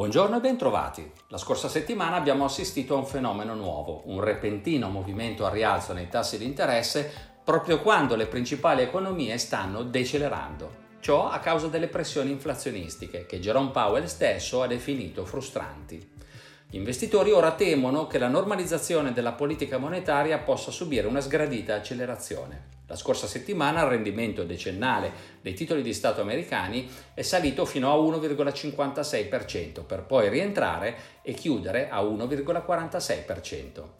Buongiorno e bentrovati. La scorsa settimana abbiamo assistito a un fenomeno nuovo, un repentino movimento a rialzo nei tassi di interesse proprio quando le principali economie stanno decelerando. Ciò a causa delle pressioni inflazionistiche che Jerome Powell stesso ha definito frustranti. Gli investitori ora temono che la normalizzazione della politica monetaria possa subire una sgradita accelerazione. La scorsa settimana il rendimento decennale dei titoli di Stato americani è salito fino a 1,56% per poi rientrare e chiudere a 1,46%.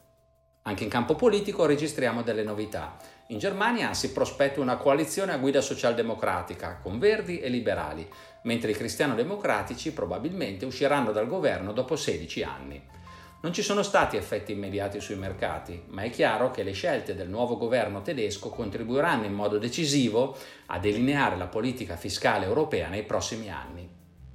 Anche in campo politico registriamo delle novità. In Germania si prospetta una coalizione a guida socialdemocratica con verdi e liberali, mentre i cristiano-democratici probabilmente usciranno dal governo dopo 16 anni. Non ci sono stati effetti immediati sui mercati, ma è chiaro che le scelte del nuovo governo tedesco contribuiranno in modo decisivo a delineare la politica fiscale europea nei prossimi anni.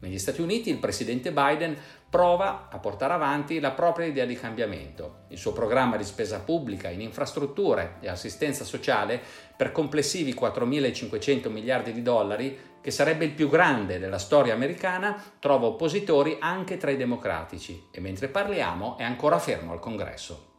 Negli Stati Uniti il presidente Biden prova a portare avanti la propria idea di cambiamento, il suo programma di spesa pubblica in infrastrutture e assistenza sociale per complessivi 4.500 miliardi di dollari, che sarebbe il più grande della storia americana, trova oppositori anche tra i democratici e mentre parliamo è ancora fermo al Congresso.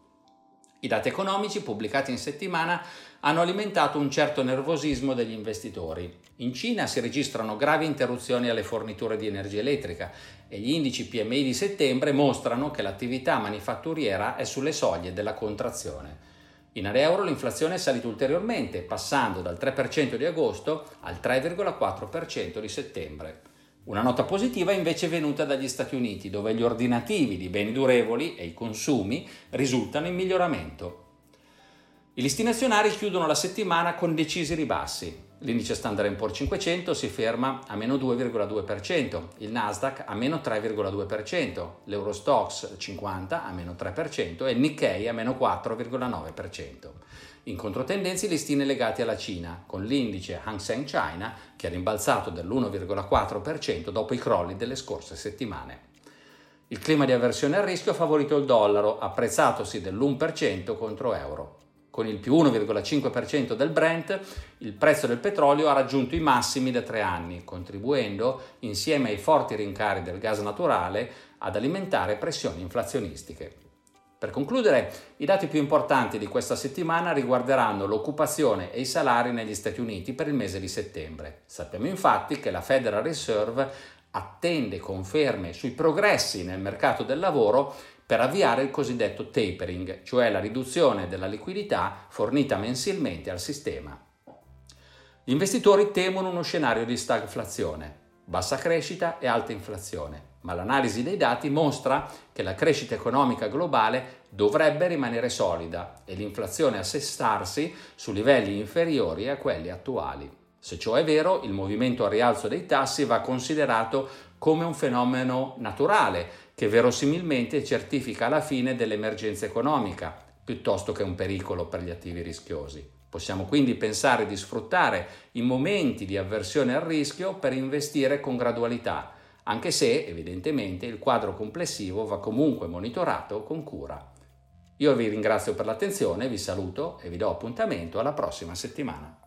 I dati economici pubblicati in settimana hanno alimentato un certo nervosismo degli investitori. In Cina si registrano gravi interruzioni alle forniture di energia elettrica e gli indici PMI di settembre mostrano che l'attività manifatturiera è sulle soglie della contrazione. In area euro l'inflazione è salita ulteriormente, passando dal 3% di agosto al 3,4% di settembre. Una nota positiva invece è venuta dagli Stati Uniti, dove gli ordinativi di beni durevoli e i consumi risultano in miglioramento. I listini azionari chiudono la settimana con decisi ribassi. L'indice Standard Poor's 500 si ferma a meno 2,2%, il Nasdaq a meno 3,2%, l'Eurostox 50 a meno 3% e il Nikkei a meno 4,9%. In controtendenza i listini legati alla Cina, con l'indice Hang Seng China che ha rimbalzato dell'1,4% dopo i crolli delle scorse settimane. Il clima di avversione al rischio ha favorito il dollaro, apprezzatosi dell'1% contro euro. Con il più 1,5% del Brent, il prezzo del petrolio ha raggiunto i massimi da tre anni, contribuendo, insieme ai forti rincari del gas naturale, ad alimentare pressioni inflazionistiche. Per concludere, i dati più importanti di questa settimana riguarderanno l'occupazione e i salari negli Stati Uniti per il mese di settembre. Sappiamo infatti che la Federal Reserve attende conferme sui progressi nel mercato del lavoro per avviare il cosiddetto tapering, cioè la riduzione della liquidità fornita mensilmente al sistema. Gli investitori temono uno scenario di stagflazione, bassa crescita e alta inflazione ma l'analisi dei dati mostra che la crescita economica globale dovrebbe rimanere solida e l'inflazione assestarsi su livelli inferiori a quelli attuali. Se ciò è vero, il movimento a rialzo dei tassi va considerato come un fenomeno naturale che verosimilmente certifica la fine dell'emergenza economica, piuttosto che un pericolo per gli attivi rischiosi. Possiamo quindi pensare di sfruttare i momenti di avversione al rischio per investire con gradualità, anche se evidentemente il quadro complessivo va comunque monitorato con cura. Io vi ringrazio per l'attenzione, vi saluto e vi do appuntamento alla prossima settimana.